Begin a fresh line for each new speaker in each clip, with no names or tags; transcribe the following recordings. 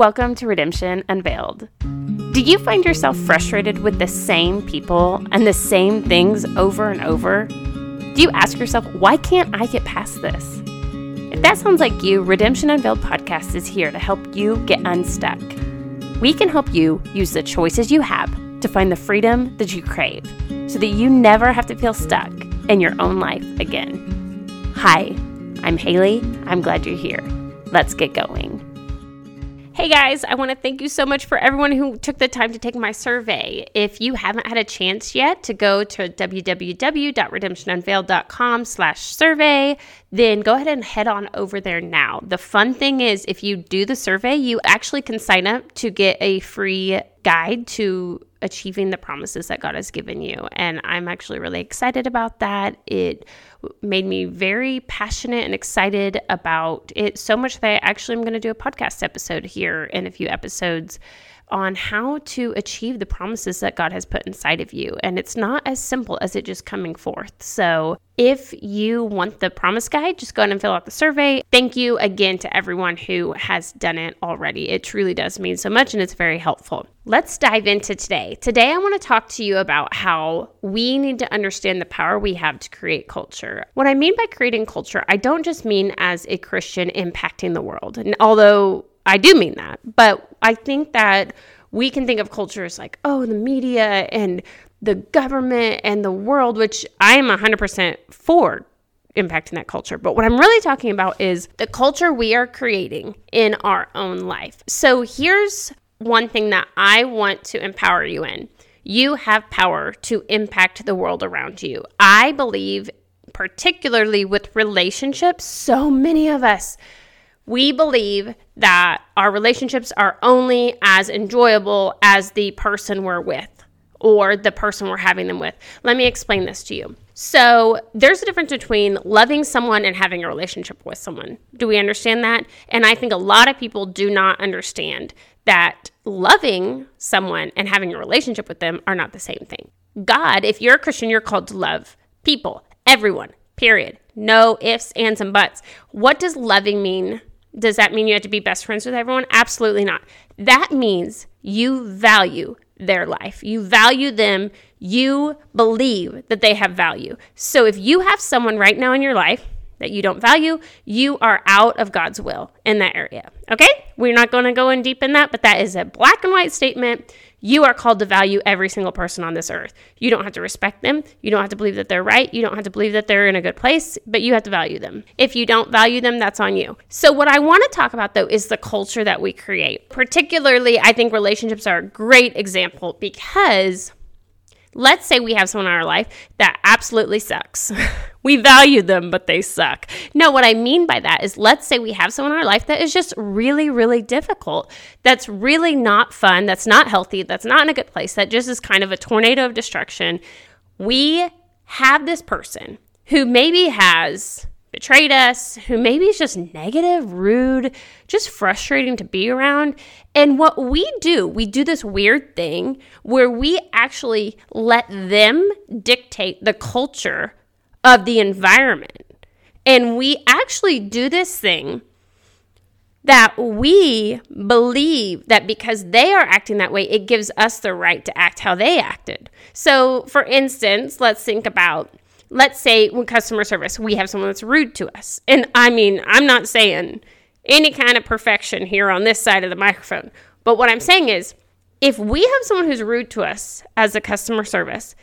Welcome to Redemption Unveiled. Do you find yourself frustrated with the same people and the same things over and over? Do you ask yourself, why can't I get past this? If that sounds like you, Redemption Unveiled podcast is here to help you get unstuck. We can help you use the choices you have to find the freedom that you crave so that you never have to feel stuck in your own life again. Hi, I'm Haley. I'm glad you're here. Let's get going. Hey guys, I want to thank you so much for everyone who took the time to take my survey. If you haven't had a chance yet to go to www.redemptionunveiled.com slash survey, then go ahead and head on over there now. The fun thing is if you do the survey, you actually can sign up to get a free guide to achieving the promises that God has given you. And I'm actually really excited about that. It made me very passionate and excited about it so much that I actually am going to do a podcast episode here in a few episodes on how to achieve the promises that God has put inside of you. And it's not as simple as it just coming forth. So, if you want the promise guide, just go ahead and fill out the survey. Thank you again to everyone who has done it already. It truly does mean so much and it's very helpful. Let's dive into today. Today, I want to talk to you about how we need to understand the power we have to create culture. What I mean by creating culture, I don't just mean as a Christian impacting the world. And although I do mean that. But I think that we can think of culture as like, oh, the media and the government and the world, which I am 100% for impacting that culture. But what I'm really talking about is the culture we are creating in our own life. So here's one thing that I want to empower you in. You have power to impact the world around you. I believe, particularly with relationships, so many of us we believe that our relationships are only as enjoyable as the person we're with or the person we're having them with. Let me explain this to you. So, there's a difference between loving someone and having a relationship with someone. Do we understand that? And I think a lot of people do not understand that loving someone and having a relationship with them are not the same thing. God, if you're a Christian, you're called to love people, everyone, period. No ifs, ands, and buts. What does loving mean does that mean you have to be best friends with everyone? Absolutely not. That means you value their life. You value them. You believe that they have value. So if you have someone right now in your life that you don't value, you are out of God's will in that area. Okay? We're not going to go in deep in that, but that is a black and white statement. You are called to value every single person on this earth. You don't have to respect them. You don't have to believe that they're right. You don't have to believe that they're in a good place, but you have to value them. If you don't value them, that's on you. So, what I want to talk about though is the culture that we create. Particularly, I think relationships are a great example because Let's say we have someone in our life that absolutely sucks. we value them, but they suck. No, what I mean by that is let's say we have someone in our life that is just really, really difficult. That's really not fun. That's not healthy. That's not in a good place. That just is kind of a tornado of destruction. We have this person who maybe has betrayed us, who maybe is just negative, rude, just frustrating to be around. And what we do, we do this weird thing where we actually let them dictate the culture of the environment. And we actually do this thing that we believe that because they are acting that way, it gives us the right to act how they acted. So, for instance, let's think about let's say with customer service, we have someone that's rude to us. And I mean, I'm not saying any kind of perfection here on this side of the microphone. But what I'm saying is, if we have someone who's rude to us as a customer service,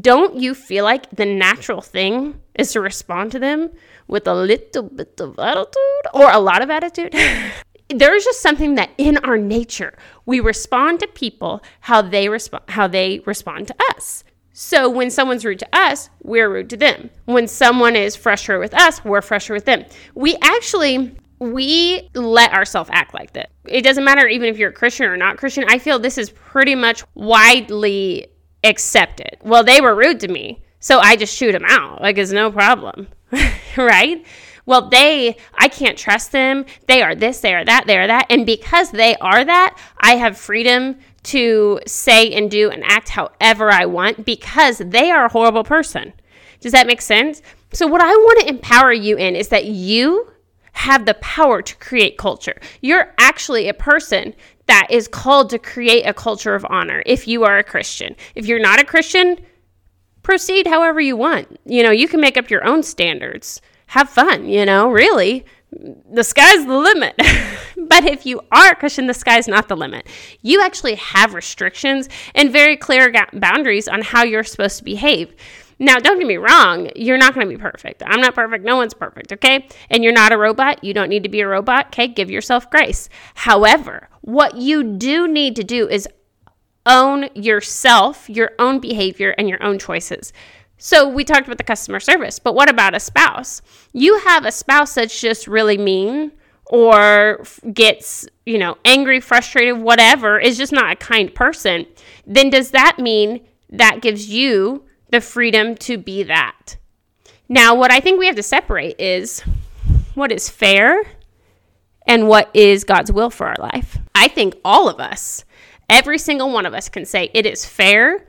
don't you feel like the natural thing is to respond to them with a little bit of attitude or a lot of attitude? There's just something that in our nature we respond to people how they respond how they respond to us. So when someone's rude to us, we're rude to them. When someone is frustrated with us, we're frustrated with them. We actually we let ourselves act like that. It doesn't matter even if you're a Christian or not Christian. I feel this is pretty much widely accepted. Well, they were rude to me, so I just shoot them out. Like it's no problem. right? Well, they, I can't trust them. They are this, they are that, they are that. And because they are that, I have freedom to say and do and act however I want because they are a horrible person. Does that make sense? So, what I want to empower you in is that you have the power to create culture. You're actually a person that is called to create a culture of honor if you are a Christian. If you're not a Christian, proceed however you want. You know, you can make up your own standards. Have fun, you know, really. The sky's the limit. but if you are a Christian, the sky's not the limit. You actually have restrictions and very clear boundaries on how you're supposed to behave. Now, don't get me wrong, you're not going to be perfect. I'm not perfect. No one's perfect, okay? And you're not a robot. You don't need to be a robot, okay? Give yourself grace. However, what you do need to do is own yourself, your own behavior, and your own choices. So we talked about the customer service, but what about a spouse? You have a spouse that's just really mean or gets, you know, angry, frustrated, whatever, is just not a kind person. Then does that mean that gives you the freedom to be that. Now, what I think we have to separate is what is fair and what is God's will for our life. I think all of us, every single one of us, can say it is fair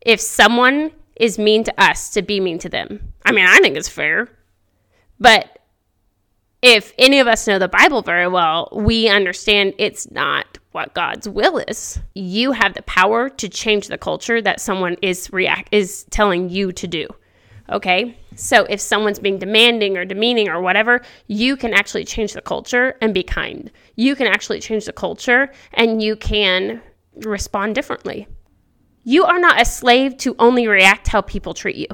if someone is mean to us to be mean to them. I mean, I think it's fair. But if any of us know the Bible very well, we understand it's not what God's will is. You have the power to change the culture that someone is react is telling you to do. Okay? So if someone's being demanding or demeaning or whatever, you can actually change the culture and be kind. You can actually change the culture and you can respond differently. You are not a slave to only react how people treat you.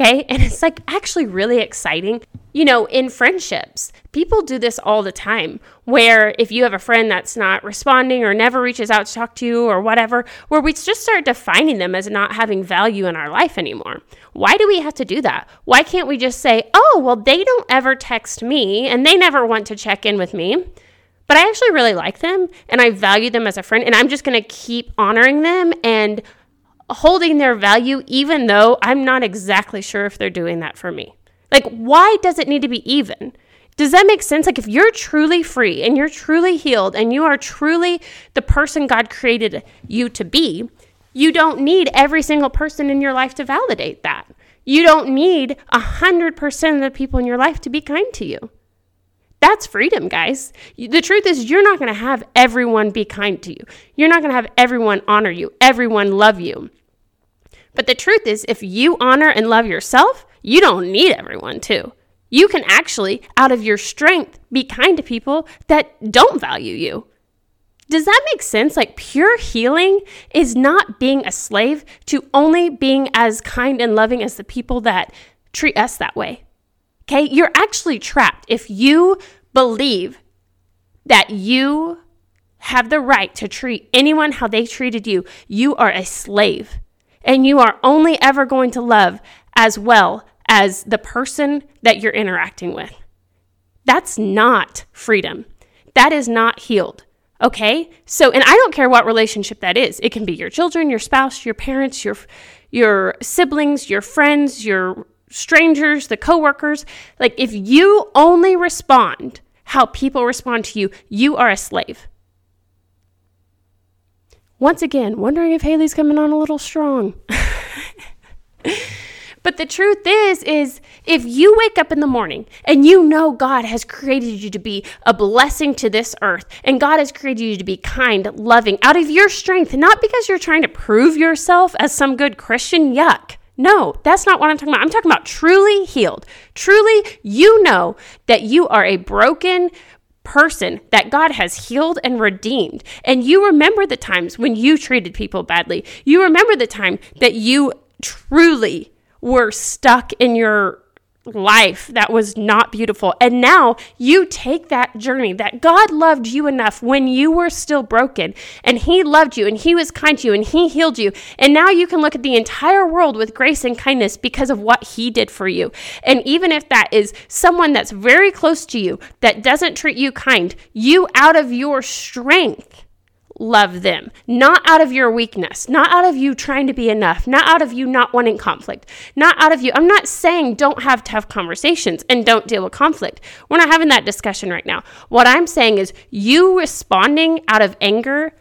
Okay. And it's like actually really exciting. You know, in friendships, people do this all the time where if you have a friend that's not responding or never reaches out to talk to you or whatever, where we just start defining them as not having value in our life anymore. Why do we have to do that? Why can't we just say, oh, well, they don't ever text me and they never want to check in with me? But I actually really like them and I value them as a friend and I'm just going to keep honoring them and holding their value, even though I'm not exactly sure if they're doing that for me. Like, why does it need to be even? Does that make sense? Like, if you're truly free and you're truly healed and you are truly the person God created you to be, you don't need every single person in your life to validate that. You don't need 100% of the people in your life to be kind to you. That's freedom, guys. The truth is, you're not going to have everyone be kind to you. You're not going to have everyone honor you, everyone love you. But the truth is, if you honor and love yourself, you don't need everyone to. You can actually, out of your strength, be kind to people that don't value you. Does that make sense? Like, pure healing is not being a slave to only being as kind and loving as the people that treat us that way. Okay? You're actually trapped if you believe that you have the right to treat anyone how they treated you. You are a slave and you are only ever going to love as well as the person that you're interacting with. That's not freedom. That is not healed. Okay? So, and I don't care what relationship that is. It can be your children, your spouse, your parents, your your siblings, your friends, your strangers, the coworkers. Like if you only respond how people respond to you, you are a slave. Once again, wondering if Haley's coming on a little strong. But the truth is is if you wake up in the morning and you know God has created you to be a blessing to this earth and God has created you to be kind, loving out of your strength, not because you're trying to prove yourself as some good Christian, yuck. No, that's not what I'm talking about. I'm talking about truly healed. Truly, you know that you are a broken, person that God has healed and redeemed. And you remember the times when you treated people badly. You remember the time that you truly were stuck in your life that was not beautiful. And now you take that journey that God loved you enough when you were still broken and He loved you and He was kind to you and He healed you. And now you can look at the entire world with grace and kindness because of what He did for you. And even if that is someone that's very close to you that doesn't treat you kind, you out of your strength love them, not out of your weakness, not out of you trying to be enough, not out of you not wanting conflict, not out of you. I'm not saying don't have tough conversations and don't deal with conflict. We're not having that discussion right now. What I'm saying is you responding out of anger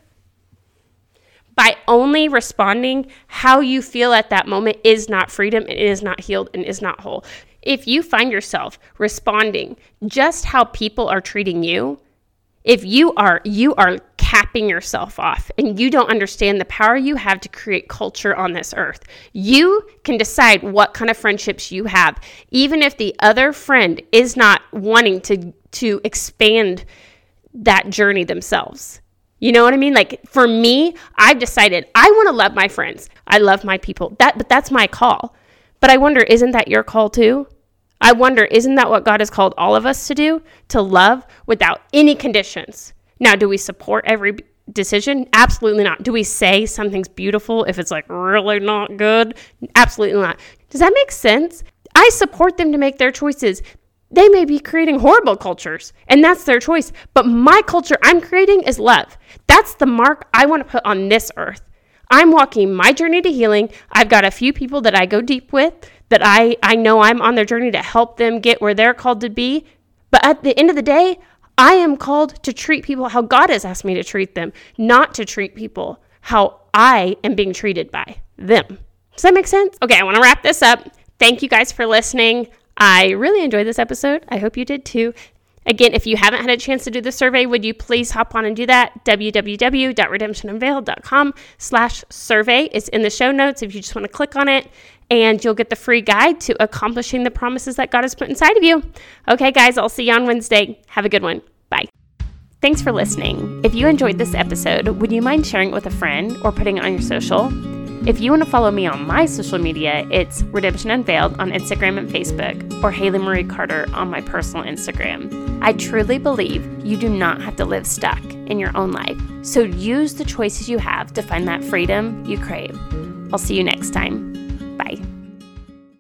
by only responding how you feel at that moment is not freedom, and it is not healed, and is not whole. if you find yourself responding just how people are treating you, if you are you are capping yourself off and you don't understand the power you have to create culture on this earth. You can decide what kind of friendships you have even if the other friend is not wanting to to expand that journey themselves. You know what I mean? Like for me, I've decided I want to love my friends. I love my people. That but that's my call. But I wonder isn't that your call too? I wonder, isn't that what God has called all of us to do? To love without any conditions. Now, do we support every decision? Absolutely not. Do we say something's beautiful if it's like really not good? Absolutely not. Does that make sense? I support them to make their choices. They may be creating horrible cultures, and that's their choice. But my culture I'm creating is love. That's the mark I want to put on this earth. I'm walking my journey to healing. I've got a few people that I go deep with that I, I know I'm on their journey to help them get where they're called to be. But at the end of the day, I am called to treat people how God has asked me to treat them, not to treat people how I am being treated by them. Does that make sense? Okay, I want to wrap this up. Thank you guys for listening. I really enjoyed this episode. I hope you did too. Again, if you haven't had a chance to do the survey, would you please hop on and do that? www.redemptionunveiled.com slash survey It's in the show notes if you just want to click on it and you'll get the free guide to accomplishing the promises that God has put inside of you. Okay, guys, I'll see you on Wednesday. Have a good one. Bye. Thanks for listening. If you enjoyed this episode, would you mind sharing it with a friend or putting it on your social? If you want to follow me on my social media, it's Redemption Unveiled on Instagram and Facebook, or Haley Marie Carter on my personal Instagram. I truly believe you do not have to live stuck in your own life, so use the choices you have to find that freedom you crave. I'll see you next time. Bye.